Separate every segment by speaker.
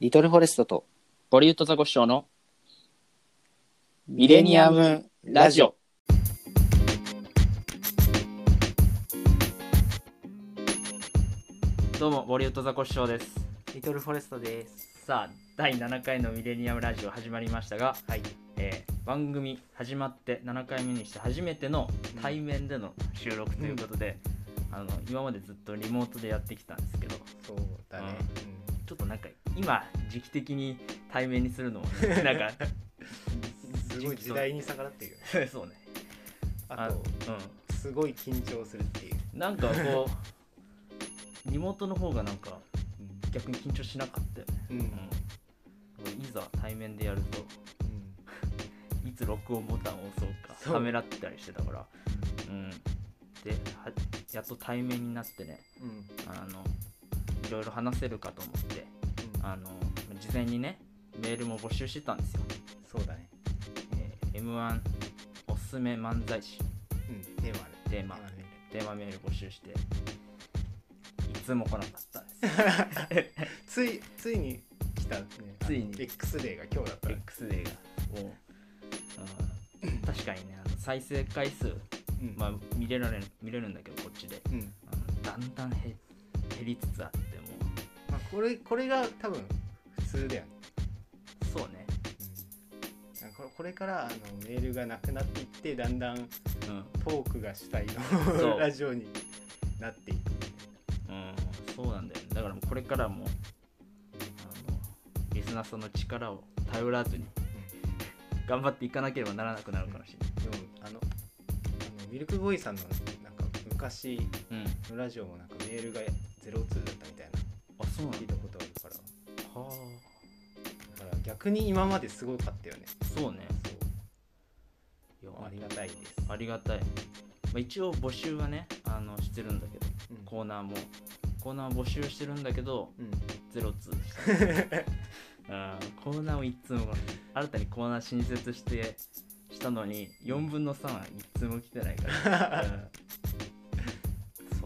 Speaker 1: リトルフォレストと
Speaker 2: ボリウッドザコシショウの
Speaker 1: ミレニアムラジオ。
Speaker 2: どうもボリウッドザコシショウです
Speaker 1: リトルフォレストです。
Speaker 2: さあ第7回のミレニアムラジオ始まりましたが、
Speaker 1: はい。
Speaker 2: えー番組始まって7回目にして初めての対面での収録ということで、あの今までずっとリモートでやってきたんですけど
Speaker 1: そうだね。
Speaker 2: ちょっとなんか今時期的に対面にするのもね なんか
Speaker 1: すごい時代に逆らってるよね。
Speaker 2: そうね
Speaker 1: あと、
Speaker 2: う
Speaker 1: すごい緊張するっていう。
Speaker 2: んなんかこう リモートの方がなんか逆に緊張しなかったよね
Speaker 1: うん。
Speaker 2: うん、いざ対面でやるといつ録音ボタンを押そうかためらってたりしてたからうんではやっと対面になってね
Speaker 1: うん。うん。
Speaker 2: あのいろいろ話せるかと思ってあの事前にねメールも募集してたんですよ、
Speaker 1: そうだね。
Speaker 2: えー m 1おすすめ漫才師
Speaker 1: うん。テーマね。
Speaker 2: テーマ
Speaker 1: ね。
Speaker 2: テーマメール募集していつも来なかったんです
Speaker 1: つい、ついに来たね。
Speaker 2: ついに
Speaker 1: X デーが今日だった。
Speaker 2: X デーがもううん確かにねあの再生回数
Speaker 1: うん。
Speaker 2: まあ、見れられ見れるんだけどこっちで
Speaker 1: うん。
Speaker 2: あのだんだん減減りつつあって
Speaker 1: これ、これが多分普通だよね。
Speaker 2: うそうね。
Speaker 1: うんこれこれからあのメールがなくなっていってだんだん
Speaker 2: うん、
Speaker 1: トークが主体の ラジオになっていく。
Speaker 2: うん、そうなんだよね。だからこれからもあのリスナーさんの力を頼らずに頑張っていかなければならなくなるかもしれ
Speaker 1: でもあのあのミルクボーイさんのなんか昔
Speaker 2: ない、うん、
Speaker 1: のラジオもなんかメールが02だ聞いたことあるから
Speaker 2: は
Speaker 1: だから逆に今まですごかったよね。
Speaker 2: あそうね。いや
Speaker 1: そうありがたいです、
Speaker 2: ありがたい、まあ、一応募集はねあのしてるんだけど
Speaker 1: うん。
Speaker 2: コーナーも。コーナー募集してるんだけど
Speaker 1: うん、
Speaker 2: ゼロツー コーナーをいつも新たにコーナー新設してしたのに4分の3はいつも来てないから、うん。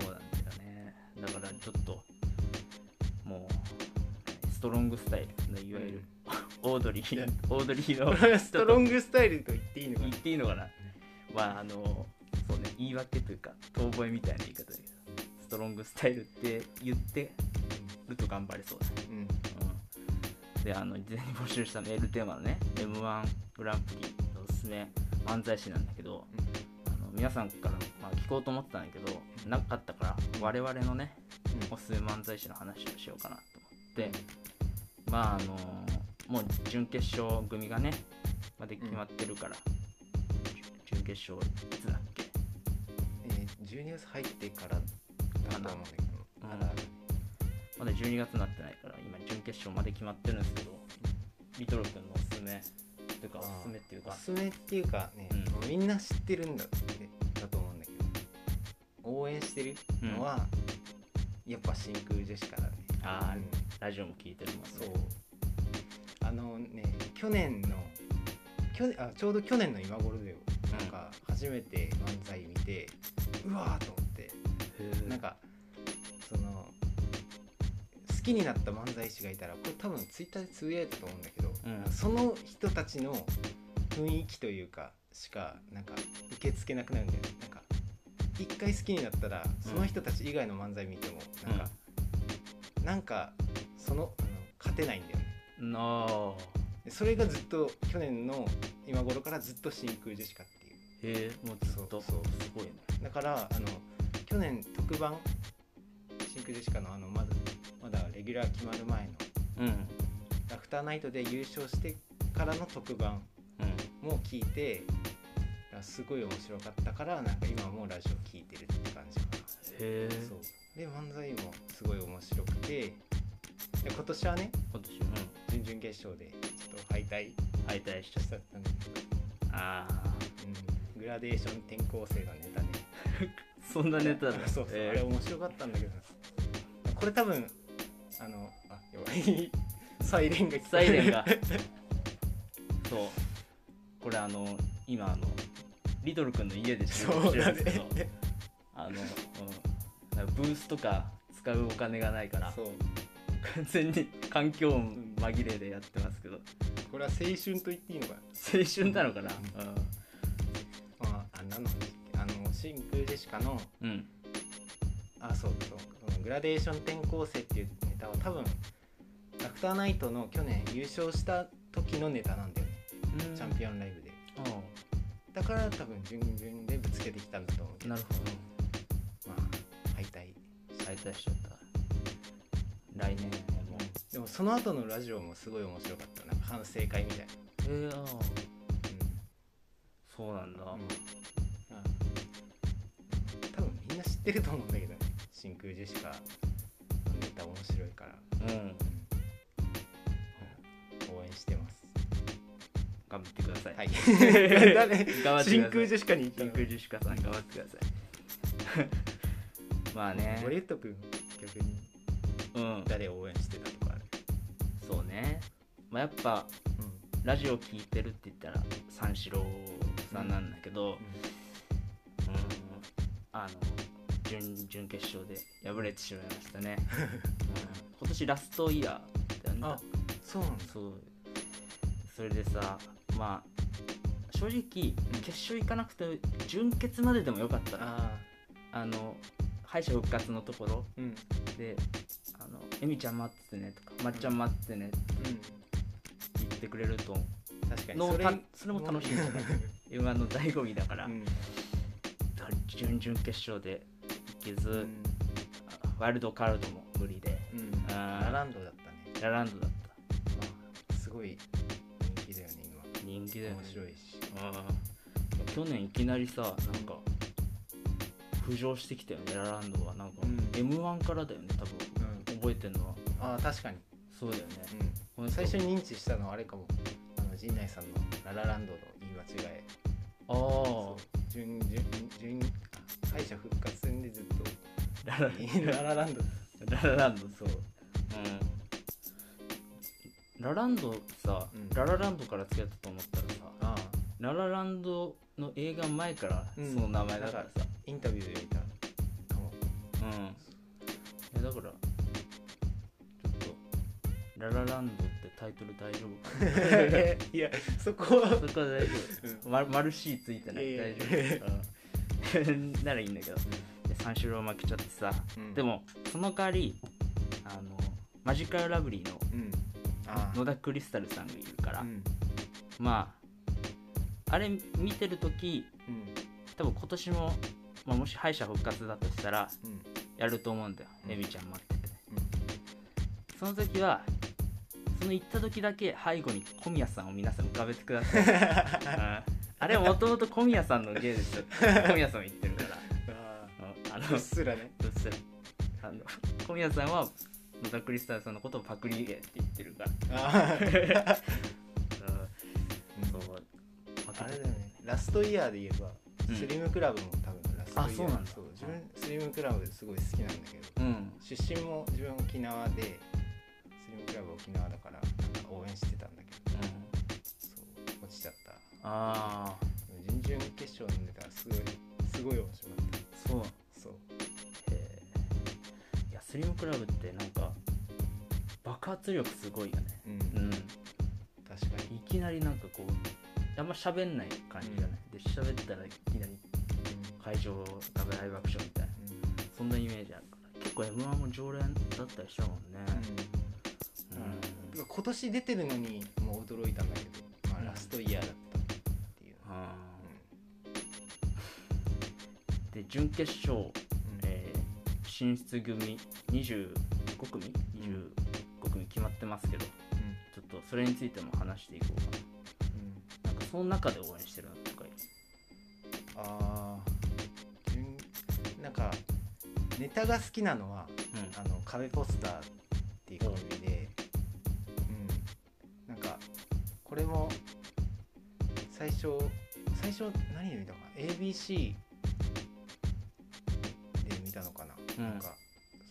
Speaker 2: そうなんだよね。だからちょっとトロングスタイルのいわゆる、オードリーオードリーの
Speaker 1: これはストロングスタイルと言っていいのかな？
Speaker 2: 言っていいのかな？まああのそうね言い訳というか遠吠えみたいな言い方だけどストロングスタイルって言ってると頑張れそうだね。
Speaker 1: うん。
Speaker 2: うん。であの事前に募集したメールテーマのね m 1グランプリのおすすめ漫才師なんだけどあの皆さんから、まあ、聞こうと思ってたんだけどなかったから我々のねおすすめ漫才師の話をしようかなと思ってまああのもう準決勝組がねまで決まってるから、準準決勝いつだっけ？
Speaker 1: えー、12月入ってからだと思うんだけど
Speaker 2: うん。
Speaker 1: まだ
Speaker 2: まだ12月になってないから今準決勝まで決まってるんですけどリトル君のおすすめ。というかおすすめっていうか。
Speaker 1: おすすめっていうかね、
Speaker 2: うん。
Speaker 1: みんな知ってるんだってだと思うんだけど。応援してるのは、やっぱ真空ジェシカだね。
Speaker 2: あラジオも聞いてるもんね。
Speaker 1: そう。あのね去年の去年あちょうど去年の今頃だよ、
Speaker 2: うん
Speaker 1: なんか初めて漫才見てうわーと思って。なんかその好きになった漫才師がいたらこれ多分ツイッターでつぶやいたと思うんだけど、
Speaker 2: うん。
Speaker 1: その人たちの雰囲気というかしかなんか受け付けなくなるんだよ。ねなんか一回好きになったらその人たち以外の漫才見てもなんか、なんかそのあの勝てないんだよね。
Speaker 2: な
Speaker 1: でそれがずっと去年の今頃からずっと真空ジェシカっていう。
Speaker 2: あへえもうずっと。
Speaker 1: そうそう。
Speaker 2: すごいね
Speaker 1: だからあの去年特番真空ジェシカのあのまだまだレギュラー決まる前の
Speaker 2: うん。
Speaker 1: ラフターナイトで優勝してからの特番
Speaker 2: うん
Speaker 1: も聞いてすごい面白かったからなんか今もラジオ聞いてるって感じかな。
Speaker 2: へえ
Speaker 1: そう。で漫才もすごい面白くてで今年はね
Speaker 2: 今年うん。
Speaker 1: 準々決勝でちょっと敗退
Speaker 2: 敗退しちゃっ
Speaker 1: しちゃったんだけど、
Speaker 2: たああ
Speaker 1: うん、グラデーション転校生のネタね。
Speaker 2: そんなネタだ。
Speaker 1: そうそう、
Speaker 2: えー。
Speaker 1: あれ面白かったんだけどなこれ多分あのあやばい。サイレンが聞こえる。
Speaker 2: サイレンが。そう。これあの今あのリトル君の家で収録してるんですけど、
Speaker 1: ね。
Speaker 2: あの、うん、ブースとか使うお金がないから。
Speaker 1: そう
Speaker 2: 完全に環境音紛れでやってますけど。
Speaker 1: これは青春と言っていいのかな？
Speaker 2: 青春なのかな？
Speaker 1: まああ何の話あの真空ジェシカの
Speaker 2: うん、うん、
Speaker 1: あそうそうグラデーション転校生っていうネタは多分アフターナイトの去年優勝した時のネタなんだよね、チャンピオンライブで。
Speaker 2: あ
Speaker 1: だから多分準々でぶつけてきたんだと思うけど。
Speaker 2: あなるほど。
Speaker 1: まあ敗退。
Speaker 2: 再退しちゃった来年。も
Speaker 1: でもその後のラジオもすごい面白かった。なんか反省会みたいな。
Speaker 2: えー、ああそうなんだ、
Speaker 1: うん、多分みんな知ってると思うんだけどね。真空ジェシカのネタ面白いから、
Speaker 2: うん。
Speaker 1: うん応援してます。
Speaker 2: 頑張ってください。
Speaker 1: はい。真空ジェシカに
Speaker 2: 真
Speaker 1: の
Speaker 2: 空ジェシカさん。頑張ってください。まあね。
Speaker 1: 君逆に。
Speaker 2: うん
Speaker 1: 誰を応援してたとかある。
Speaker 2: そうね。まあやっぱラジオ聞いてるって言ったら三四郎さんなんだけど、うん。あの準準決勝で敗れてしまいましたね、うん。今年ラストイヤーだよね。
Speaker 1: あそうなんだ。
Speaker 2: そう。それでさまあ正直決勝行かなくて準決まででもよかったな
Speaker 1: あ
Speaker 2: あの敗者復活のところ。
Speaker 1: うん。
Speaker 2: で「あのエミちゃん待っててね」とか「まっちゃん待っててね」って言ってくれると
Speaker 1: 確かに。
Speaker 2: の
Speaker 1: それ
Speaker 2: たそれも楽しいんじゃない M1 の醍醐味だから、
Speaker 1: うん。
Speaker 2: 準々決勝でいけず、
Speaker 1: うん。
Speaker 2: ワイルドカードも無理で。
Speaker 1: うん。ラランドだったね。
Speaker 2: ラランドだっ
Speaker 1: まあすごい人気だよね今。
Speaker 2: た人気だよね。
Speaker 1: 面白いし。
Speaker 2: うん去年いきなりさなんか浮上してきたよねラランドは。なんか、
Speaker 1: うん。
Speaker 2: m 1からだよね多分。
Speaker 1: うん
Speaker 2: 覚えてんのは。
Speaker 1: ああ確かに。
Speaker 2: そうだよね、
Speaker 1: うん。最初に認知したのはあれかも。あの陣内さんのララランドの言い間違え
Speaker 2: あ
Speaker 1: あ敗者復活戦でずっと。
Speaker 2: あララ
Speaker 1: ララランド。
Speaker 2: ララランド。そう。うん。ラランドさ、
Speaker 1: うん。
Speaker 2: ララランドから付き合ったと思ったらさ
Speaker 1: ああ
Speaker 2: ララランドの映画前から
Speaker 1: うん。
Speaker 2: その名前だからさ。
Speaker 1: インタビューで見たかも。
Speaker 2: うん、だからちょっと「ララランド」ってタイトル大丈夫か
Speaker 1: いやそこは。
Speaker 2: なそこは大丈夫、
Speaker 1: うん
Speaker 2: ま、マルシーついてない。大
Speaker 1: や
Speaker 2: 丈夫、うん、ならいいんだけど。で三四郎負けちゃってさ、
Speaker 1: うん。
Speaker 2: でもその代わりあのマジカルラブリーの
Speaker 1: うん。あ
Speaker 2: 野田クリスタルさんがいるから、
Speaker 1: うん。
Speaker 2: まああれ見てる時
Speaker 1: うん。
Speaker 2: 多分今年も、まあ、もし敗者復活だとしたら
Speaker 1: うん。
Speaker 2: やると思うんだよ、
Speaker 1: うん
Speaker 2: エミちゃん待ってて。その時はその行った時だけ背後に小宮さんを皆さん浮かべてください、う んあれはもともと小宮さんの芸ですよ 小宮さんも言ってるから。
Speaker 1: あ
Speaker 2: の
Speaker 1: あうっすらね。
Speaker 2: うっすら。あの小宮さんは野田クリスタルさんのことをパクリ芸って言ってるから、そう。
Speaker 1: あれだよね。ラストイヤーで言えば、
Speaker 2: うん。
Speaker 1: スリムクラブも多分ラストイヤー。
Speaker 2: あそうなんだ。
Speaker 1: そう。自分スリムクラブすごい好きなんだけど
Speaker 2: うん。
Speaker 1: 出身も自分沖縄でスリムクラブ沖縄だから応援してたんだけど
Speaker 2: うん。
Speaker 1: そう落ちちゃった。
Speaker 2: ああ
Speaker 1: 準々決勝のネタすごいすごい面白かっ
Speaker 2: そう。
Speaker 1: たそう。
Speaker 2: へー。いやスリムクラブってなんか爆発力すごいよね。
Speaker 1: うん、
Speaker 2: うん。
Speaker 1: 確かに、
Speaker 2: いきなりなんかこうあんま喋んない感じじゃない、で喋ったらいきなり会場が大爆笑みたいなそんなイメージあるから結構 m 1も常連だったりしたもんね
Speaker 1: うんうん今年出てるのにもう驚いたんだけど、まあ、ラストイヤーだったっていう、
Speaker 2: あーで準決勝、
Speaker 1: うん。
Speaker 2: えー進出組25組？25組決まってますけどちょっとそれについても話していこうか
Speaker 1: うん。
Speaker 2: ななんかその中で応援してるのとか
Speaker 1: あなんかネタが好きなのは
Speaker 2: うん。
Speaker 1: あの壁ポスター最初最初何で見たのかな？ABC で見たのかな、
Speaker 2: うん。
Speaker 1: なんか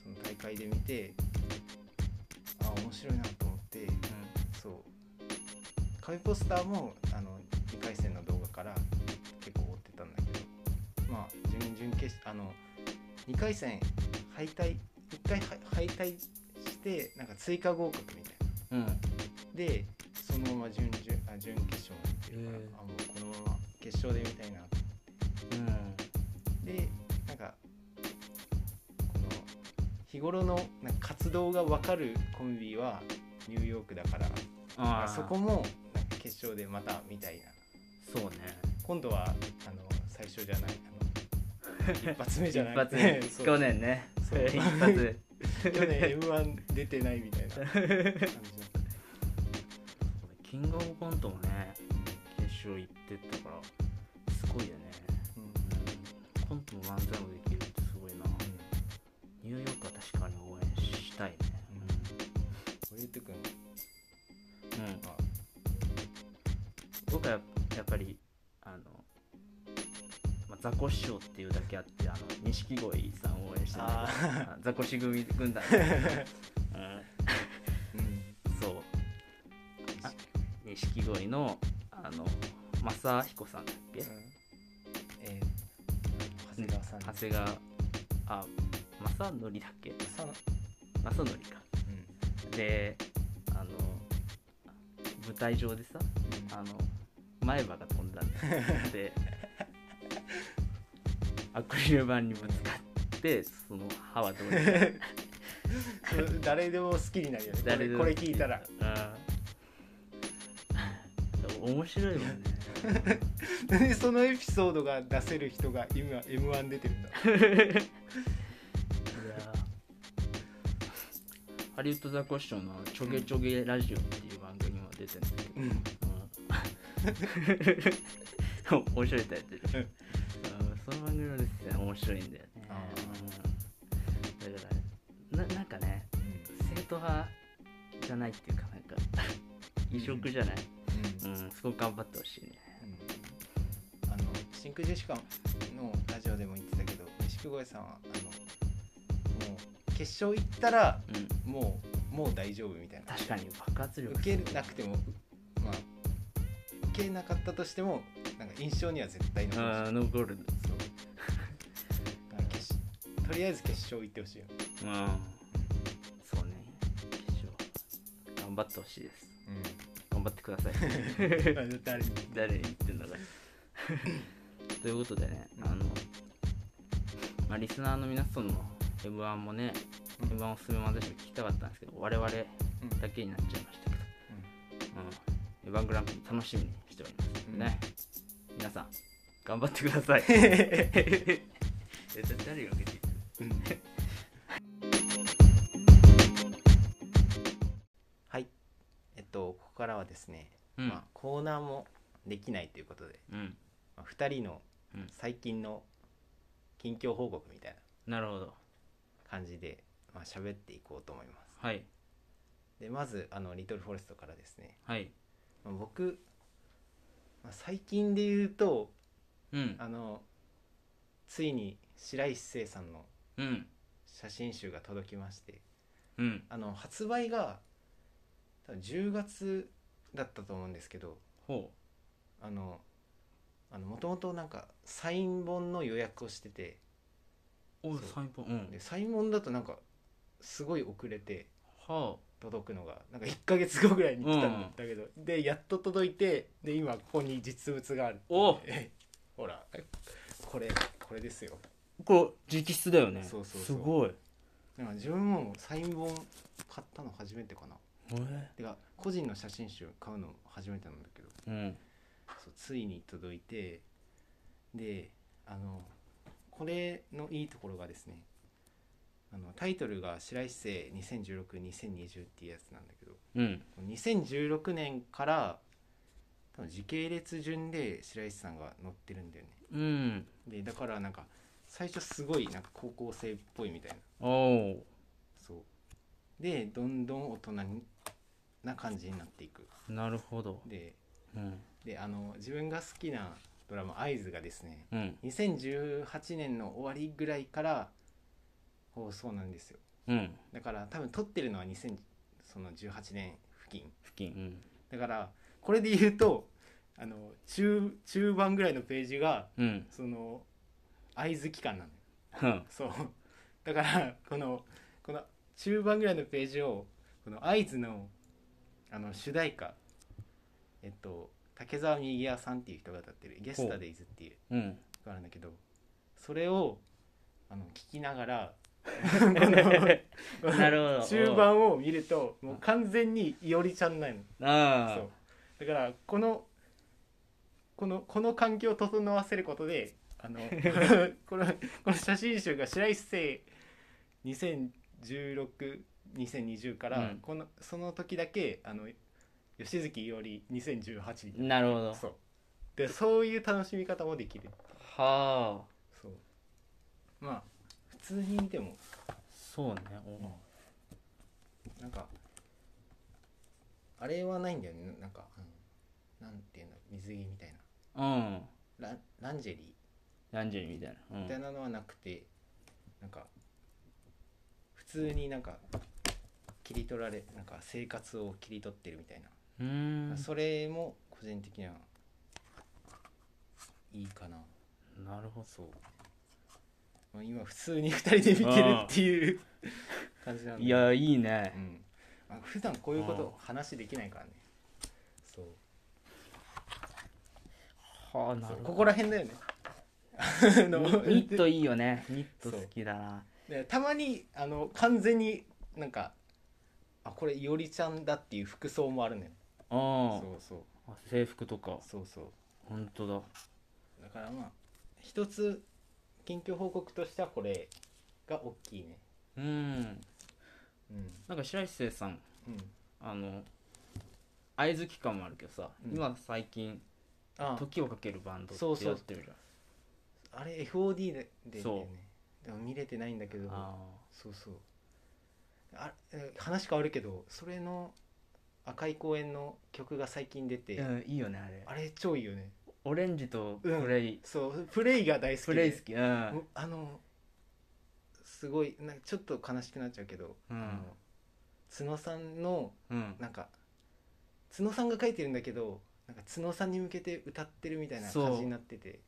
Speaker 1: その大会で見てあ面白いなと思ってそう。壁ポスターもあの2回戦の動画から結構追ってたんだけどまあ準々決あの2回戦敗退1回は敗退してなんか追加合格みたい
Speaker 2: うんうん。
Speaker 1: なでそのまま準々あ準決勝ってるから、
Speaker 2: へえ
Speaker 1: あもうこのまま決勝で見たいな
Speaker 2: うん。
Speaker 1: でなんかこの日頃のなんか活動が分かるコンビはニューヨークだから
Speaker 2: ああ
Speaker 1: そこもなんか決勝でまた見たいな
Speaker 2: そうね。
Speaker 1: 今度はあの最初じゃないあの一発目じゃない。
Speaker 2: 去年ね。
Speaker 1: 去年 m 1出てないみたいな感じだった。
Speaker 2: キングオブコントもね決勝行ってったからすごいよね、
Speaker 1: うん、
Speaker 2: コントも漫才もできるってすごいなニューヨークは確かに応援したいね
Speaker 1: 堀内君
Speaker 2: うん、うん、僕はやっぱりあの、まあ、ザコ師匠っていうだけあってあの錦鯉さん。を応援してるん。だけど
Speaker 1: あ
Speaker 2: ザコシ組軍団、
Speaker 1: うん。
Speaker 2: うん、そう錦鯉のあの正彦さんだっけ、
Speaker 1: えー、長谷川さん。
Speaker 2: 長谷川あ正則だっけ？正則。か。であの舞台上でさあの前歯が飛んだんだよ。でアクリル板にぶつかってその歯はどうにか。
Speaker 1: 誰でも好きになるよね。これ聞いたら。
Speaker 2: うん面白いもんね
Speaker 1: でそのエピソードが出せる人が今 m 1出てるんだ。
Speaker 2: ハリウッドザコシショウの「ちょげちょげラジオ」っていう番組にも出てるんだけど、
Speaker 1: うん。
Speaker 2: うん面白いタイトル、うん。その番組はですね面白いんだよね。
Speaker 1: あ
Speaker 2: うん。だからななんかね生徒派じゃないっていうかなんか異色じゃない、
Speaker 1: うん。
Speaker 2: うんすごく頑張ってほしいね
Speaker 1: 真空ジェシカのラジオでも言ってたけど錦鯉さんはあのもう決勝行ったら
Speaker 2: うん。
Speaker 1: もうもう大丈夫みたいな。
Speaker 2: 確かに爆発力。
Speaker 1: 受けなくてもまあ受けなかったとしてもなんか印象には絶対残る。し
Speaker 2: あー残る。
Speaker 1: そう。とりあえず決勝行ってほしいよ、
Speaker 2: うんそうね。決勝頑張ってほしいです。頑張ってください。
Speaker 1: うん、誰に
Speaker 2: 誰に言ってんだかということでね、
Speaker 1: うん。
Speaker 2: あの、まあ、リスナーの皆さんの m 1もね、
Speaker 1: うん。
Speaker 2: m 1おすすめ漫才師も聞きたかったんですけど我々だ
Speaker 1: うん
Speaker 2: けになっちゃいましたけど、うん、M1 グランプリ楽しみにしております、
Speaker 1: うん。
Speaker 2: ね皆さん頑張ってください。え誰が受けて
Speaker 1: うん。はい。えっとここからはですね、
Speaker 2: うん。
Speaker 1: まあ、コーナーもできないということで、
Speaker 2: うん。
Speaker 1: まあ、2人の
Speaker 2: うん。
Speaker 1: 最近の近況報告みたいな。
Speaker 2: なるほど。
Speaker 1: 感じで、まあ喋っていこうと思います。
Speaker 2: はい。
Speaker 1: でまずあのリトルフォレストからですね、
Speaker 2: はい。
Speaker 1: まあ、僕、まあ、最近で言うと
Speaker 2: うん。
Speaker 1: あのついに白石聖さんの
Speaker 2: うん。
Speaker 1: 写真集が届きまして
Speaker 2: うん。
Speaker 1: あの発売が多分10月だったと思うんですけど
Speaker 2: ほ
Speaker 1: あのあのもともとなんかサイン本の予約をしてて。
Speaker 2: うお
Speaker 1: そう。
Speaker 2: 最高うん。
Speaker 1: でサイン本だとなんかすごい遅れて
Speaker 2: は
Speaker 1: 届くのがなんか1ヶ月後ぐらいに来たんだけど、でやっと届いてで今ここに実物がある
Speaker 2: お。
Speaker 1: ほらこれこれですよ。
Speaker 2: あこれ直筆だよね。
Speaker 1: そうそうそう。
Speaker 2: すごい。
Speaker 1: なんか自分もサイン本買ったの初めてかな。
Speaker 2: え？
Speaker 1: てか個人の写真集買うの初めてなんだけど。
Speaker 2: うん
Speaker 1: そうついに届いてであのこれのいいところがですねあのタイトルが「白石聖2016-2020」っていうやつなんだけど
Speaker 2: うん。
Speaker 1: 2016年から多分時系列順で白石さんが載ってるんだよね。
Speaker 2: うん。
Speaker 1: でだからなんか最初すごいなんか高校生っぽいみたいな。そう。でどんどん大人にな感じになっていく。
Speaker 2: なるほど。
Speaker 1: で
Speaker 2: うん
Speaker 1: であの自分が好きなドラマ「合図がですね
Speaker 2: うん。
Speaker 1: 2018年の終わりぐらいから放送なんですよ。
Speaker 2: うん。
Speaker 1: だから多分撮ってるのは2018年付近。
Speaker 2: 付近。うん。
Speaker 1: だからこれで言うとあの中中盤ぐらいのページが
Speaker 2: うん。
Speaker 1: その合図期間なのよ。
Speaker 2: うん。
Speaker 1: そう。だからこのこの中盤ぐらいのページをこの合図のあの主題歌えっと竹澤右屋さんっていう人が歌ってる「ゲスタデイズ」っていう
Speaker 2: う。ん。
Speaker 1: のがあるんだけどそれをあの聞きながら
Speaker 2: なるほど。
Speaker 1: 中盤を見るともう完全にいおりちゃんないの。
Speaker 2: あ
Speaker 1: そう。だからこのこのこの環境を整わせることであの このこの写真集が白石聖20162020から、
Speaker 2: うん。
Speaker 1: このその時だけあの吉月伊織2018
Speaker 2: あな。るほど。
Speaker 1: そう。でそういう楽しみ方もできる。
Speaker 2: はあ。
Speaker 1: そう。まあ普通に見ても。
Speaker 2: そうね。お。
Speaker 1: なんかあれはないんだよね。なんか、うん、なんていうの？水着みたい
Speaker 2: うん。
Speaker 1: なランランジェリ
Speaker 2: ランジェリーみたいな。
Speaker 1: ーみたいなのはなくて、なんか普通になんか切り取られなんか生活を切り取ってるみたいな、
Speaker 2: うん。
Speaker 1: それも個人的にはいいかな。
Speaker 2: なるほど。
Speaker 1: そう、まあ、今普通に2人で見てるっていう感じなんで。
Speaker 2: いやいいね。
Speaker 1: うん。まあ、普段こういうこと話できないからね。そう。
Speaker 2: はあなるほど。
Speaker 1: ここら辺だよね。
Speaker 2: ニニットいいよね。ニット好きだな。
Speaker 1: でたまにあの完全になんかあこれいおりちゃんだっていう服装もあるのよ
Speaker 2: あ
Speaker 1: そうそう。
Speaker 2: あ制服とか。
Speaker 1: そうそう。
Speaker 2: 本当だ。
Speaker 1: だからまあ一つ近況報告としてはこれが大きいね。
Speaker 2: うん。
Speaker 1: うん。
Speaker 2: なんか白石聖さん。
Speaker 1: うん。
Speaker 2: あの合図期間もあるけどさ、
Speaker 1: うん。
Speaker 2: 今最近
Speaker 1: あ。
Speaker 2: 時をかけるバンドって
Speaker 1: そうそう。
Speaker 2: やってるじゃん。
Speaker 1: あれ FOD でで
Speaker 2: そう。
Speaker 1: でも見れてないんだけど。
Speaker 2: あ
Speaker 1: そうそう。あえ話変わるけどそれの赤い公園の曲が最近出て、
Speaker 2: あ、うん、いいよねあれ。
Speaker 1: あれ超いいよね。
Speaker 2: オレンジとプ
Speaker 1: うん。
Speaker 2: レイ、
Speaker 1: そうプレイが大好きで。
Speaker 2: プレイ好き。うん。
Speaker 1: あのすごいなんかちょっと悲しくなっちゃうけど、
Speaker 2: うん。
Speaker 1: あの角さんの
Speaker 2: うん。
Speaker 1: なんか角さんが書いてるんだけどなんか角さんに向けて歌ってるみたいな感じになってて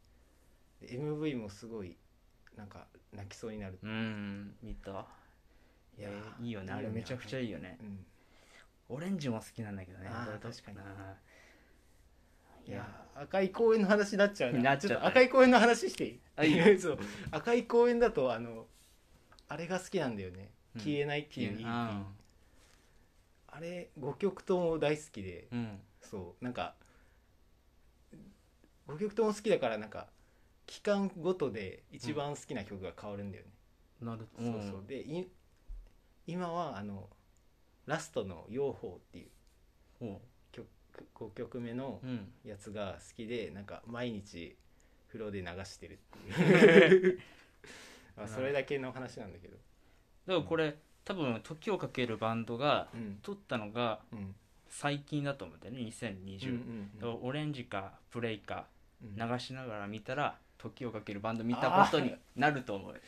Speaker 1: で MV もすごいなんか泣きそうになる。
Speaker 2: うん見た。いやいいよねあれ。めちゃくちゃいいよね。
Speaker 1: うん
Speaker 2: オレンジも好きなんだけどね。
Speaker 1: あー
Speaker 2: どれと
Speaker 1: 確かに。いや赤い公園の話になっちゃう
Speaker 2: な。っちゃっ
Speaker 1: と赤い公園の話していい？
Speaker 2: あいいよ。
Speaker 1: そう。赤い公園だとあのあれが好きなんだよね「
Speaker 2: うん。
Speaker 1: 消えない」っていう EP、
Speaker 2: あ
Speaker 1: あれ5曲とも大好きで
Speaker 2: ーうん。
Speaker 1: そう。なんか5曲とも好きだからなんか期間ごとで一番好きな曲が変わるんだよね、
Speaker 2: なる
Speaker 1: そうそう。でい今はあのラストの「養蜂」っていう
Speaker 2: ほ
Speaker 1: 曲5曲目の
Speaker 2: ううん。
Speaker 1: やつが好きでなんか毎日風呂で流してるっていう。まあそれだけの話なんだけど。
Speaker 2: だからこれ多分時をかけるバンドが
Speaker 1: うん。
Speaker 2: 撮ったのが
Speaker 1: うん。
Speaker 2: 最近だと思うんだよね
Speaker 1: うん
Speaker 2: 2020、だからオレンジかプレイか
Speaker 1: うん。
Speaker 2: 流しながら見たら時をかけるバンド見たことになると思う。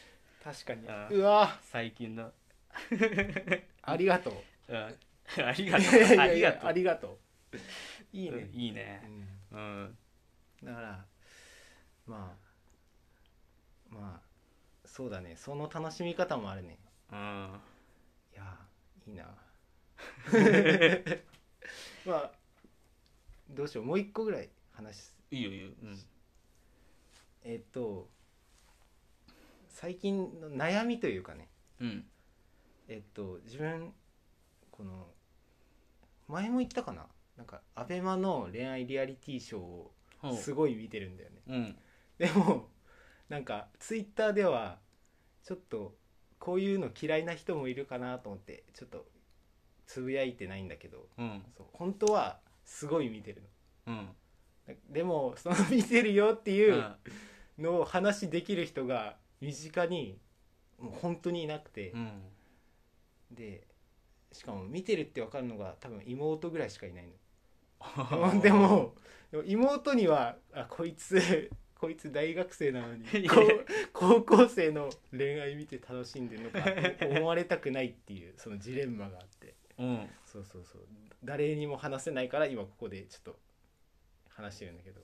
Speaker 1: 確かに。
Speaker 2: あ
Speaker 1: うわ。
Speaker 2: 最近の、
Speaker 1: ありがとう
Speaker 2: うん、ありがとう。ありがとう。
Speaker 1: ありがとう。いいね。
Speaker 2: うんいいね。
Speaker 1: うん。
Speaker 2: うん。
Speaker 1: だからまあまあそうだね。その楽しみ方もあるね。
Speaker 2: うん。
Speaker 1: いやいいな。まあどうしよう。もう一個ぐらい話す。
Speaker 2: いいよいいよ、うん、
Speaker 1: えっと最近の悩みというかね。
Speaker 2: うん。
Speaker 1: えっと自分この前も言ったかな？なんかアベマの恋愛リアリティショーをすごい見てるんだよね。
Speaker 2: うん。
Speaker 1: でもなんかツイッターではちょっとこういうの嫌いな人もいるかなと思ってちょっとつぶやいてないんだけど
Speaker 2: うん。
Speaker 1: そう本当はすごい見てる
Speaker 2: うん。
Speaker 1: のでもその見てるよっていうのを話できる人が身近にもう本当にいなくて。
Speaker 2: う、ん。
Speaker 1: でしかも見てるって分かるのが多分妹ぐらいしかいない
Speaker 2: う
Speaker 1: の
Speaker 2: ん
Speaker 1: でも妹にはあこいつこいつ大学生なのに高校生の恋愛見て楽しんでるのか思われたくないっていうそのジレンマがあって。
Speaker 2: うん。
Speaker 1: そうそうそう。誰にも話せないから今ここでちょっと話してるんだけど。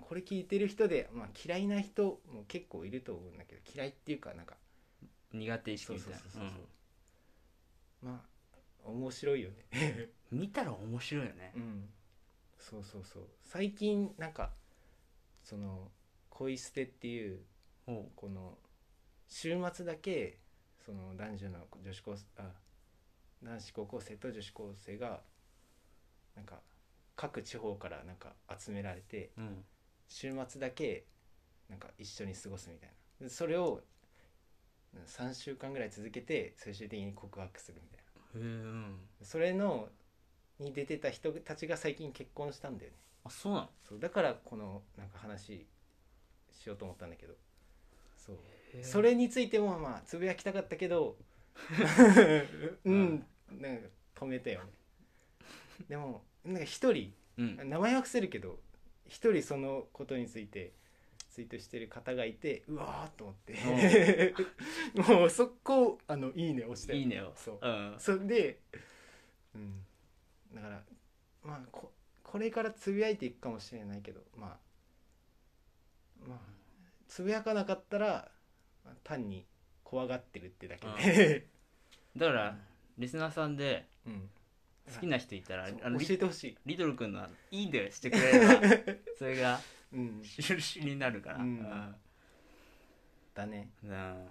Speaker 1: これ聞いてる人で、まあ、嫌いな人も結構いると思うんだけど嫌いっていうかなんか
Speaker 2: 苦手意識みたいな。
Speaker 1: そうそうそう、まあ面白いよね。
Speaker 2: 見たら面白いよね。
Speaker 1: うん。そうそうそう。最近なんかその恋捨てっていうこの週末だけその男女の女子高あ男子高校生と女子高生がなんか各地方からなんか集められて
Speaker 2: うん。
Speaker 1: 週末だけなんか一緒に過ごすみたいな。でそれを3週間ぐらい続けて最終的に告白するみたい
Speaker 2: へえうん。
Speaker 1: なそれのに出てた人たちが最近結婚したんだよね。
Speaker 2: あそうなの？
Speaker 1: そうだからこのなんか話しようと思ったんだけど。そう。それについてもまあつぶやきたかったけど。うん。なんか止めたよね。でもなんか一人
Speaker 2: うん。
Speaker 1: 名前は伏せるけど一人そのことについてツイートしてる方がいてうわーっと思って。もう速攻あのいいね押して。
Speaker 2: いいねよ
Speaker 1: そう。
Speaker 2: うん。
Speaker 1: それでうん。だからまあここれからつぶやいていくかもしれないけどまあまあつぶやかなかったら、まあ単に怖がってるってだけで、
Speaker 2: だからリスナーさんで
Speaker 1: うん、
Speaker 2: 好きな人いたらあのリ
Speaker 1: 教えてほしい、
Speaker 2: リトル君の「いいね」してくれれば それが
Speaker 1: うん、
Speaker 2: 印になるから、
Speaker 1: うん。
Speaker 2: うん。
Speaker 1: だね、
Speaker 2: うん。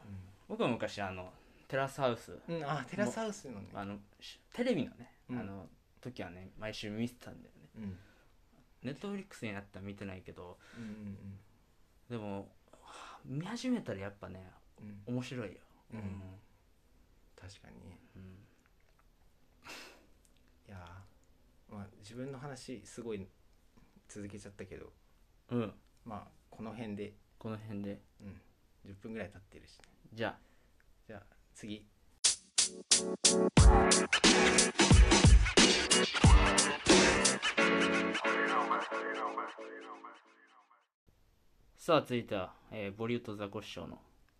Speaker 2: 僕は昔あのテラスハウス。
Speaker 1: うん、あテラスハウスのね。
Speaker 2: あのしテレビのね、
Speaker 1: うん。
Speaker 2: あの時はね毎週見てたんだよね。
Speaker 1: うん。
Speaker 2: ネットフリックスになったら見てないけど
Speaker 1: うんうん
Speaker 2: でもはあ見始めたらやっぱね
Speaker 1: うん。うん
Speaker 2: 面白いよ。
Speaker 1: うん。確かに。ね
Speaker 2: うん。
Speaker 1: いやー。まあ自分の話すごい続けちゃったけど
Speaker 2: うん、うん
Speaker 1: まあこの辺で、
Speaker 2: この辺で。
Speaker 1: うん、10分ぐらい経ってるしね。
Speaker 2: じゃあ。
Speaker 1: じゃあ次。
Speaker 2: さあ続いては、えーボリュートザコシショウの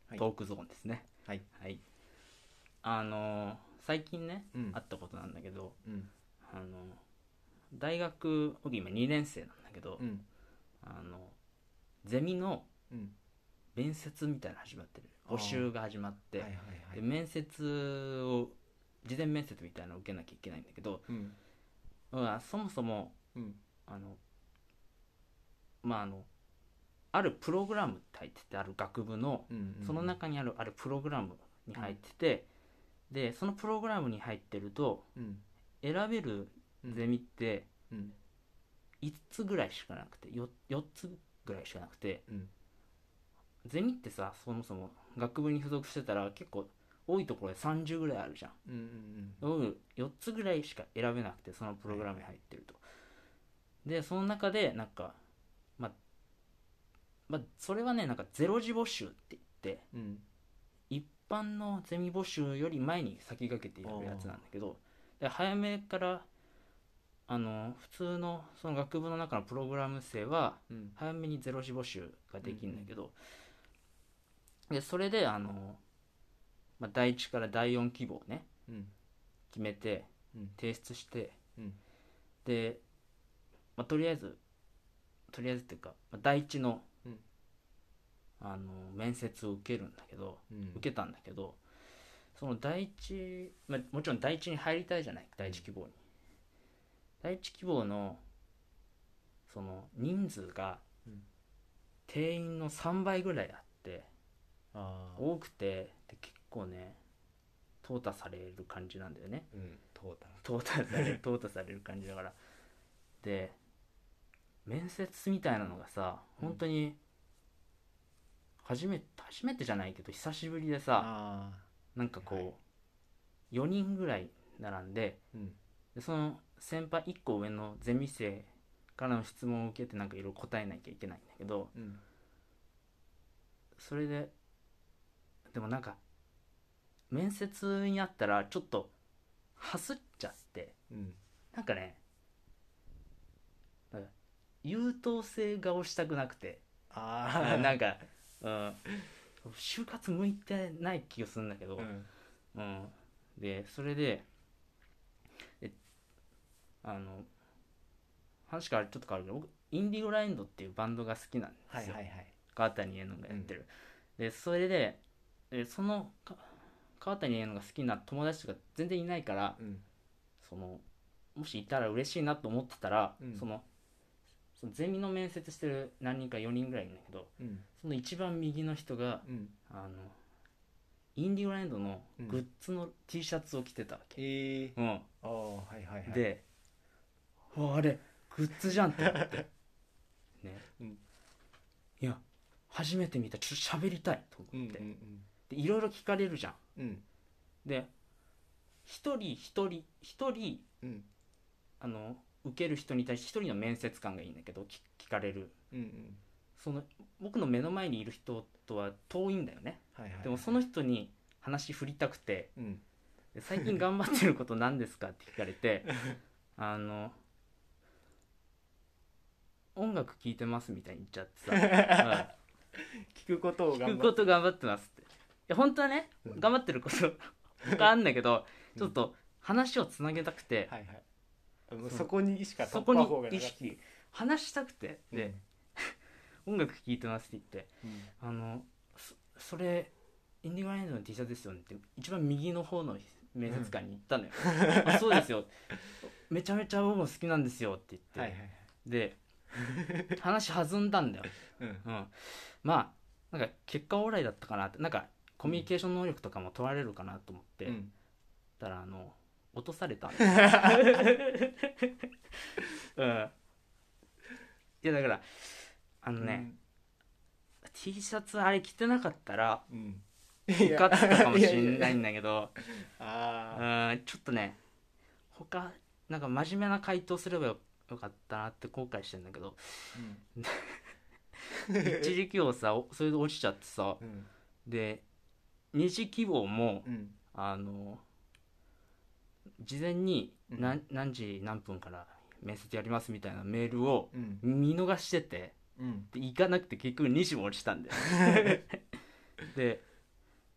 Speaker 1: はい。
Speaker 2: トークゾーンですね。
Speaker 1: はい。
Speaker 2: はい、あのー最近ね、
Speaker 1: うん。
Speaker 2: あったことなんだけど
Speaker 1: うん。
Speaker 2: あの大学僕今2年生なんだけど、
Speaker 1: うん
Speaker 2: あのゼミの
Speaker 1: うん。
Speaker 2: 面接みたいなの始まってる。
Speaker 1: あー。
Speaker 2: 募集が始まって、
Speaker 1: はいはいはい。
Speaker 2: で面接を事前面接みたいなのを受けなきゃいけないんだけど、
Speaker 1: うん。
Speaker 2: まあ、そもそも
Speaker 1: うん。
Speaker 2: あのまああのあるプログラムって入っててある学部の
Speaker 1: うんうん。
Speaker 2: その中にあるあるプログラムに入ってて、でそのプログラムに入ってると
Speaker 1: うん。
Speaker 2: 選べるゼミって
Speaker 1: うん
Speaker 2: 5つぐらいしかなくて 4, 4つぐらいしかなくて。
Speaker 1: うん。
Speaker 2: ゼミってさそもそも学部に付属してたら結構多いところで30ぐらいあるじゃん。
Speaker 1: うんうん
Speaker 2: 僕4つぐらいしか選べなくてそのプログラムに入ってると。でその中でなんかまあまあそれはねなんかゼロ次募集って言って
Speaker 1: うん。
Speaker 2: 一般のゼミ募集より前に先駆けてやるやつなんだけどで早めからあの普通のその学部の中のプログラム生は
Speaker 1: うん。
Speaker 2: 早めにゼロ次募集ができるんだけど、でそれであの、まあ、第1から第4希望をね
Speaker 1: うん。
Speaker 2: 決めて
Speaker 1: うん。
Speaker 2: 提出して
Speaker 1: うん。
Speaker 2: で、まあ、とりあえずとりあえずっていうか、まあ、第一の,、
Speaker 1: うん。
Speaker 2: あの面接を受けるんだけど
Speaker 1: うん。
Speaker 2: 受けたんだけどその第一、まあ、もちろん第一に入りたいじゃない第一希望に、第一希望のその人数が
Speaker 1: うん。
Speaker 2: 定員の3倍ぐらいあって多くてで結構ね淘汰される感じなんだよね。
Speaker 1: うん。トータ
Speaker 2: 淘汰される 淘汰される感じだから。で面接みたいなのがさ
Speaker 1: うん
Speaker 2: 本当に初めて初めてじゃないけど久しぶりでさ
Speaker 1: あ
Speaker 2: なんかこう、
Speaker 1: はい。
Speaker 2: 4人ぐらい並んで
Speaker 1: うん。
Speaker 2: でその先輩1個上のゼミ生からの質問を受けてなんかいろいろ答えなきゃいけないんだけど
Speaker 1: うん。
Speaker 2: それででもなんか面接にあったらちょっとはすっちゃって
Speaker 1: うん。
Speaker 2: なんかね優等生顔したくなくて
Speaker 1: ああ
Speaker 2: なんか、うん、就活向いてない気がするんだけど、
Speaker 1: うん。
Speaker 2: うん、でそれでえあの話からちょっと変わるけど僕インディゴラインドっていうバンドが好きなんですよ、
Speaker 1: はいはいはい。
Speaker 2: 川谷絵音がやってる、でそれででそのか川谷絵音が好きな友達とか全然いないから
Speaker 1: うん。
Speaker 2: そのもしいたら嬉しいなと思ってたら、
Speaker 1: うん。
Speaker 2: そのそのゼミの面接してる何人か4人ぐらいいるんだけど
Speaker 1: うん。
Speaker 2: その一番右の人が
Speaker 1: うん。
Speaker 2: あのインディゴランドの
Speaker 1: うん。
Speaker 2: グッズの T シャツを着てたわけ、
Speaker 1: ええ
Speaker 2: うん。
Speaker 1: ああはいはいはい。
Speaker 2: でうわあれグッズじゃんって思って。ね、
Speaker 1: うん。
Speaker 2: いや初めて見た。ちょっと喋りたいと
Speaker 1: うんうん
Speaker 2: 思って、でいろいろ聞かれるじゃん。
Speaker 1: うん。うん
Speaker 2: で一人一人一人
Speaker 1: うん。
Speaker 2: あの受ける人に対して一人の面接官がいいんだけど聞聞かれる。
Speaker 1: うんうん。
Speaker 2: その僕の目の前にいる人とは遠いんだよね。
Speaker 1: はいはい。
Speaker 2: でもその人に話振りたくて。
Speaker 1: うん。
Speaker 2: で最近頑張ってること何ですかって聞かれて あの音楽聴いてますみたいに言っちゃってさ、
Speaker 1: 聞くことを
Speaker 2: うん、
Speaker 1: 頑張
Speaker 2: 聞くこと頑張ってますって。いや本当はね
Speaker 1: うん。
Speaker 2: 頑張ってること があんだけど
Speaker 1: うん。
Speaker 2: ちょっと話をつなげたくて、
Speaker 1: はいはい。そこにしか突
Speaker 2: そこに意識話したくて。で、音楽聴いてますって言って。
Speaker 1: うん。
Speaker 2: あのそそれインディゴランドの T シャツですよねって一番右の方の面接官に言ったのよ、あそうですよ。めちゃめちゃ僕も好きなんですよって言って、
Speaker 1: はいはいはい。
Speaker 2: で 話弾んだんだよ、
Speaker 1: うん。
Speaker 2: うん、まあなんか結果オーライだったかなって。なんかコミュニケーション能力とかも問われるかなと思って、
Speaker 1: うん。
Speaker 2: たらあの落とされた うん。いやだからあのね、T シャツあれ着てなかったら
Speaker 1: うん。うん
Speaker 2: 受かってたかもしれないんだけど。
Speaker 1: あ
Speaker 2: うん。ちょっとね他なんか真面目な回答すればよよかったなって後悔してんだけど。
Speaker 1: ー
Speaker 2: 一時希望さおそれで落ちちゃってさ。
Speaker 1: うん。
Speaker 2: で二次希望も
Speaker 1: うん。
Speaker 2: あの事前に
Speaker 1: うん。
Speaker 2: 何,、何時何分から面接やりますみたいなメールを
Speaker 1: うん。
Speaker 2: 見逃してて。
Speaker 1: うん。
Speaker 2: で行かなくて結局2時も落ちたんだよ。で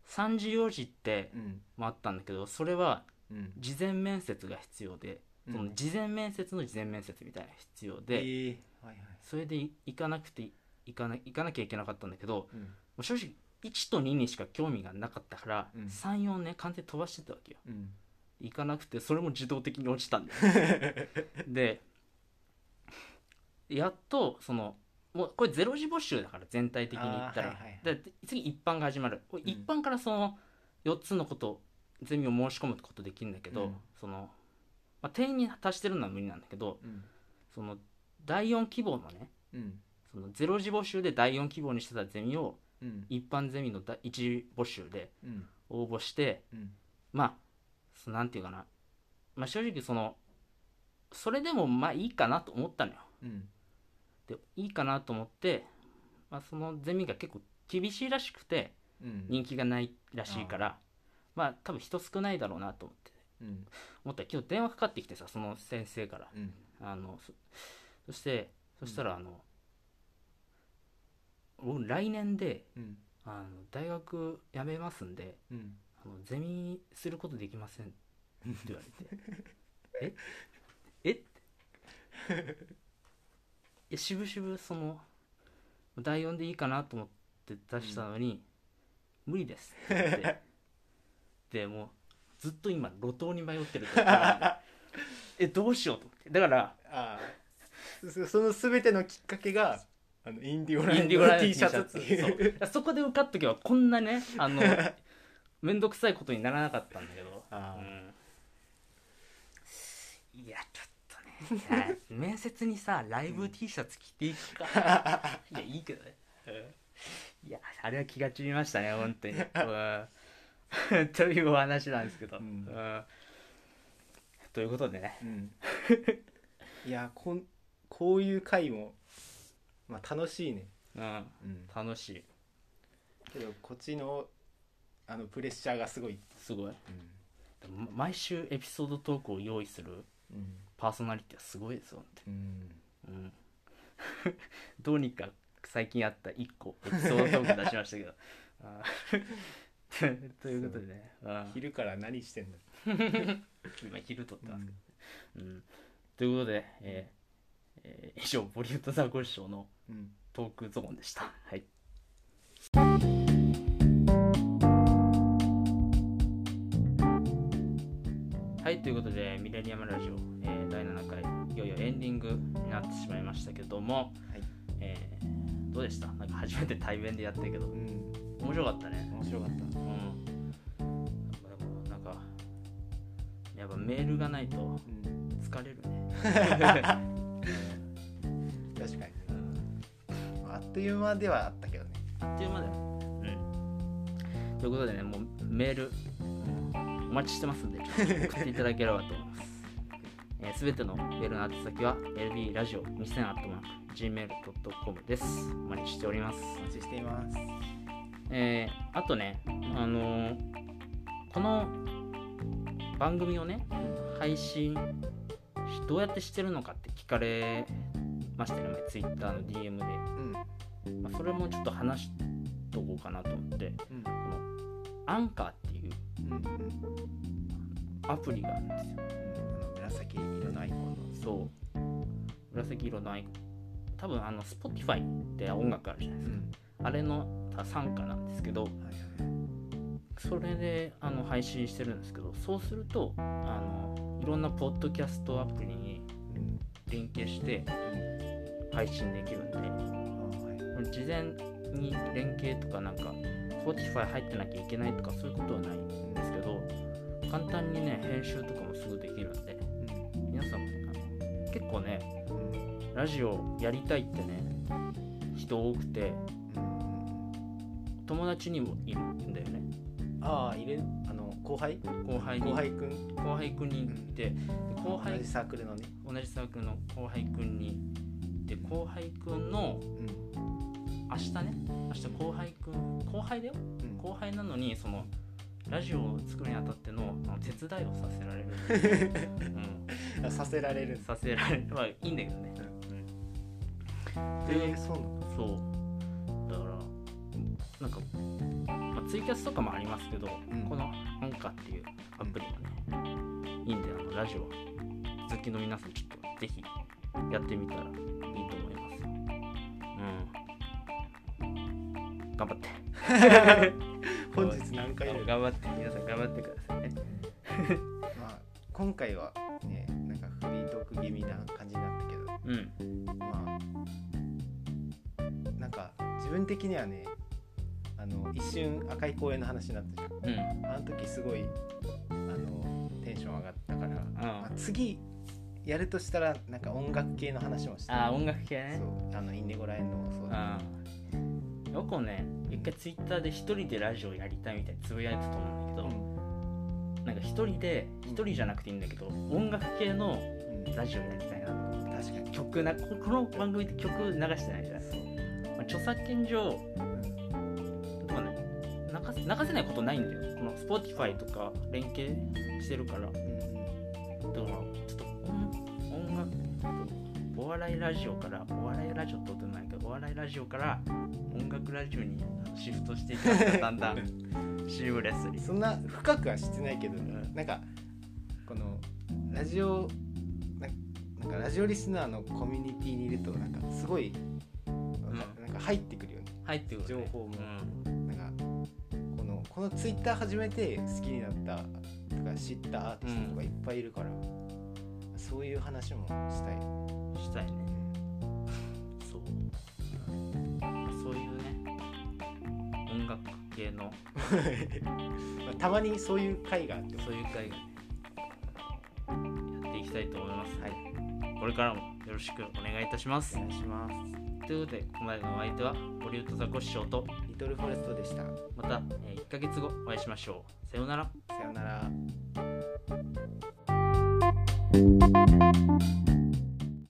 Speaker 2: 3時4時って
Speaker 1: うん。
Speaker 2: もあったんだけどそれは
Speaker 1: うん。
Speaker 2: 事前面接が必要で、その事前面接の事前面接みたいな必要で、
Speaker 1: えーはいはい。
Speaker 2: それでい行かなくて行かな行かなきゃいけなかったんだけど
Speaker 1: うん。
Speaker 2: もう正直1と2にしか興味がなかったから、
Speaker 1: うん。
Speaker 2: 34ね完全に飛ばしてたわけよ。
Speaker 1: うん。
Speaker 2: 行かなくてそれも自動的に落ちたんだよ。でやっとそのもうこれゼロ時募集だから全体的に言ったら、
Speaker 1: はいはいはい。
Speaker 2: で次一般が始まる。一般からその4つのことゼミを申し込むことできるんだけど、
Speaker 1: うん。
Speaker 2: その、まあ、定員に達してるのは無理なんだけど
Speaker 1: うん。
Speaker 2: その第4希望のね
Speaker 1: うん。
Speaker 2: そのゼロ時募集で第4希望にしてたゼミを
Speaker 1: うん。
Speaker 2: 一般ゼミの第一次募集で
Speaker 1: うん。
Speaker 2: 応募して
Speaker 1: うん。
Speaker 2: まあなんていうかな、まあ、正直そのそれでもまあいいかなと思ったのよ。
Speaker 1: うん。
Speaker 2: でいいかなと思って、まあ、そのゼミが結構厳しいらしくて
Speaker 1: うん。
Speaker 2: 人気がないらしいからまあ多分人少ないだろうなと思って
Speaker 1: うん。
Speaker 2: 思ったら今日電話かかってきてさその先生から。
Speaker 1: うん。
Speaker 2: あのそそしてそしたらあの、僕来年で
Speaker 1: うん。
Speaker 2: あの大学辞めますんで
Speaker 1: うん。
Speaker 2: あのゼミすることできませんって言われて。え？え？っていや渋々その第4でいいかなと思って出したのに、無理ですって言って。でもうずっと今路頭に迷ってるところなんでえどうしようと思って。だから
Speaker 1: ああ。そその全てのきっかけがあのインディゴラインドの T シャツっていう。
Speaker 2: そこで受かっとけばこんなねあの面倒くさいことにならなかったんだけど。うん。いやちょっとね。面接にさライブ T シャツ着ていくか、いやいいけどね、いやあれは気が散りましたね本当に、うん、というお話なんですけど、
Speaker 1: うん。
Speaker 2: うん。ということでね。
Speaker 1: うん。いやこんこういう回も、まあ、楽しいね、
Speaker 2: うん。
Speaker 1: うん、
Speaker 2: 楽しい。
Speaker 1: けどこっちのあのプレッシャーがすごい、
Speaker 2: すごい。
Speaker 1: うん。
Speaker 2: 毎週エピソードトークを用意する
Speaker 1: うん。
Speaker 2: パーソナリティはすごいですよ本当に
Speaker 1: うん、
Speaker 2: うん。どうにか最近あった1個エピソードトーク出しましたけど ということでね。
Speaker 1: 昼から何してんだ、
Speaker 2: 今昼撮ってますけど、
Speaker 1: う
Speaker 2: うん。ということで、えーえー以上ボリュートザコシショウの
Speaker 1: ん。
Speaker 2: トークゾーンでした。はい。ははいということでミレニアムラジオ、えー第7回いよいよエンディングになってしまいましたけども、
Speaker 1: はい。
Speaker 2: えーどうでした？なんか初めて対面でやったけど。
Speaker 1: うん
Speaker 2: 面白かったね。
Speaker 1: 面白かった。
Speaker 2: うん。でもなんかやっぱメールがないと
Speaker 1: うん
Speaker 2: 疲れるね。
Speaker 1: 確かに。あっという間ではあったけどね。
Speaker 2: あっという間だよ。うん。ということでねもうメールお待ちしてますんでちょっと送っていただければと思います。えーすべ、てのメールの宛先は lb ラジオ2000 gmail.com です。お待ちしております。
Speaker 1: お待ちしています
Speaker 2: えーあとね、あのーこの番組をね、配信しどうやってしてるのかって聞かれましたよね、Twitter の DM で。
Speaker 1: うん
Speaker 2: まあ、それもちょっと話しとこうかなと思って、
Speaker 1: うん
Speaker 2: このアンカーっていう
Speaker 1: うんうん
Speaker 2: アプリがあるんですよ。
Speaker 1: あの紫色のアイコンの
Speaker 2: そう。紫色のアイコン。多分あの Spotify って音楽あるじゃないですか。あれの傘下なんですけど、
Speaker 1: はい
Speaker 2: それであの配信してるんですけどそうするとあのいろんなポッドキャストアプリに連携して配信できるんで
Speaker 1: はい
Speaker 2: 事前に連携とかなんか Spotify 入ってなきゃいけないとかそういうことはないんですけど簡単にね編集とかもすぐできるんで皆さんもね結構ね
Speaker 1: うん
Speaker 2: ラジオやりたいってね人多くて友達にもいるんだよね。
Speaker 1: ああ入れあの後輩？
Speaker 2: 後輩に。
Speaker 1: 後輩くん？
Speaker 2: 後輩くんにいてで後輩
Speaker 1: 同じサークルのね。
Speaker 2: 同じサークルの後輩くんにで後輩くんの
Speaker 1: うん
Speaker 2: 明日ね明日後輩くん後輩だよ。
Speaker 1: うん。
Speaker 2: 後輩なのにそのラジオを作るにあたってのあの手伝いをさせられる、う
Speaker 1: あさせられる。
Speaker 2: ん、させられる。まあいいんだけどね、うん、で
Speaker 1: でそうなの？
Speaker 2: そうなんか、まあ、ツイキャスとかもありますけど、
Speaker 1: うん。
Speaker 2: このアンカーっていうアプリがね、いいんであのラジオ。好きの皆さんちょっとぜひやってみたらいいと思います。ようん。頑張って。
Speaker 1: 本日何回目？
Speaker 2: 頑張って皆さん頑張ってくださいね。
Speaker 1: まあ今回はねなんかフリートーク気味な感じになったけど。
Speaker 2: うん。
Speaker 1: まあなんか自分的にはね一瞬赤い公園の話になったじゃん。
Speaker 2: うん。
Speaker 1: あの時すごいあのテンション上がったから、
Speaker 2: ん。
Speaker 1: まあ次やるとしたらなんか音楽系の話もして。
Speaker 2: あー音楽系ね。
Speaker 1: そう。あのインディゴラエンドもそうだ
Speaker 2: あー。よくね一回ツイッターで一人でラジオやりたいみたいにつぶやいてたと思うんだけど、
Speaker 1: うん。
Speaker 2: なんか一人で一人じゃなくていいんだけど音楽系の
Speaker 1: うん
Speaker 2: ラジオやりたいな。
Speaker 1: 確かに。
Speaker 2: 曲なここの番組って曲流してないじゃないですか、まあ、著作権上泣かせ泣かせないことないんだよ。この Spotify とか連携してるから。だから
Speaker 1: うん。
Speaker 2: ちょっと音音楽お笑いラジオからお笑いラジオってことないけどお笑いラジオから音楽ラジオにシフトしていきますかだんだん シームレスに。
Speaker 1: そんな深くはしてないけど、
Speaker 2: ん。
Speaker 1: なんかこのラジオななんかラジオリスナーのコミュニティにいるとなんかすごいなん。かなんか入ってくるよね。
Speaker 2: 入ってくる、ね、
Speaker 1: 情報も。
Speaker 2: うん
Speaker 1: このツイッター始めて好きになったとか知ったアーティストとかいっぱいいるから、そういう話もしたい、
Speaker 2: したいね。そう。そういうね音楽系の。
Speaker 1: まあたまにそういう回があっても。
Speaker 2: そういう会がねやっていきたいと思います、
Speaker 1: はい。
Speaker 2: これからもよろしくお願いいたします。
Speaker 1: お願いします
Speaker 2: ということでここまでのお相手はボリュートザコシショウと
Speaker 1: リトルフォレストでした。
Speaker 2: また、えー1ヶ月後お会いしましょうさようなら。
Speaker 1: さようなら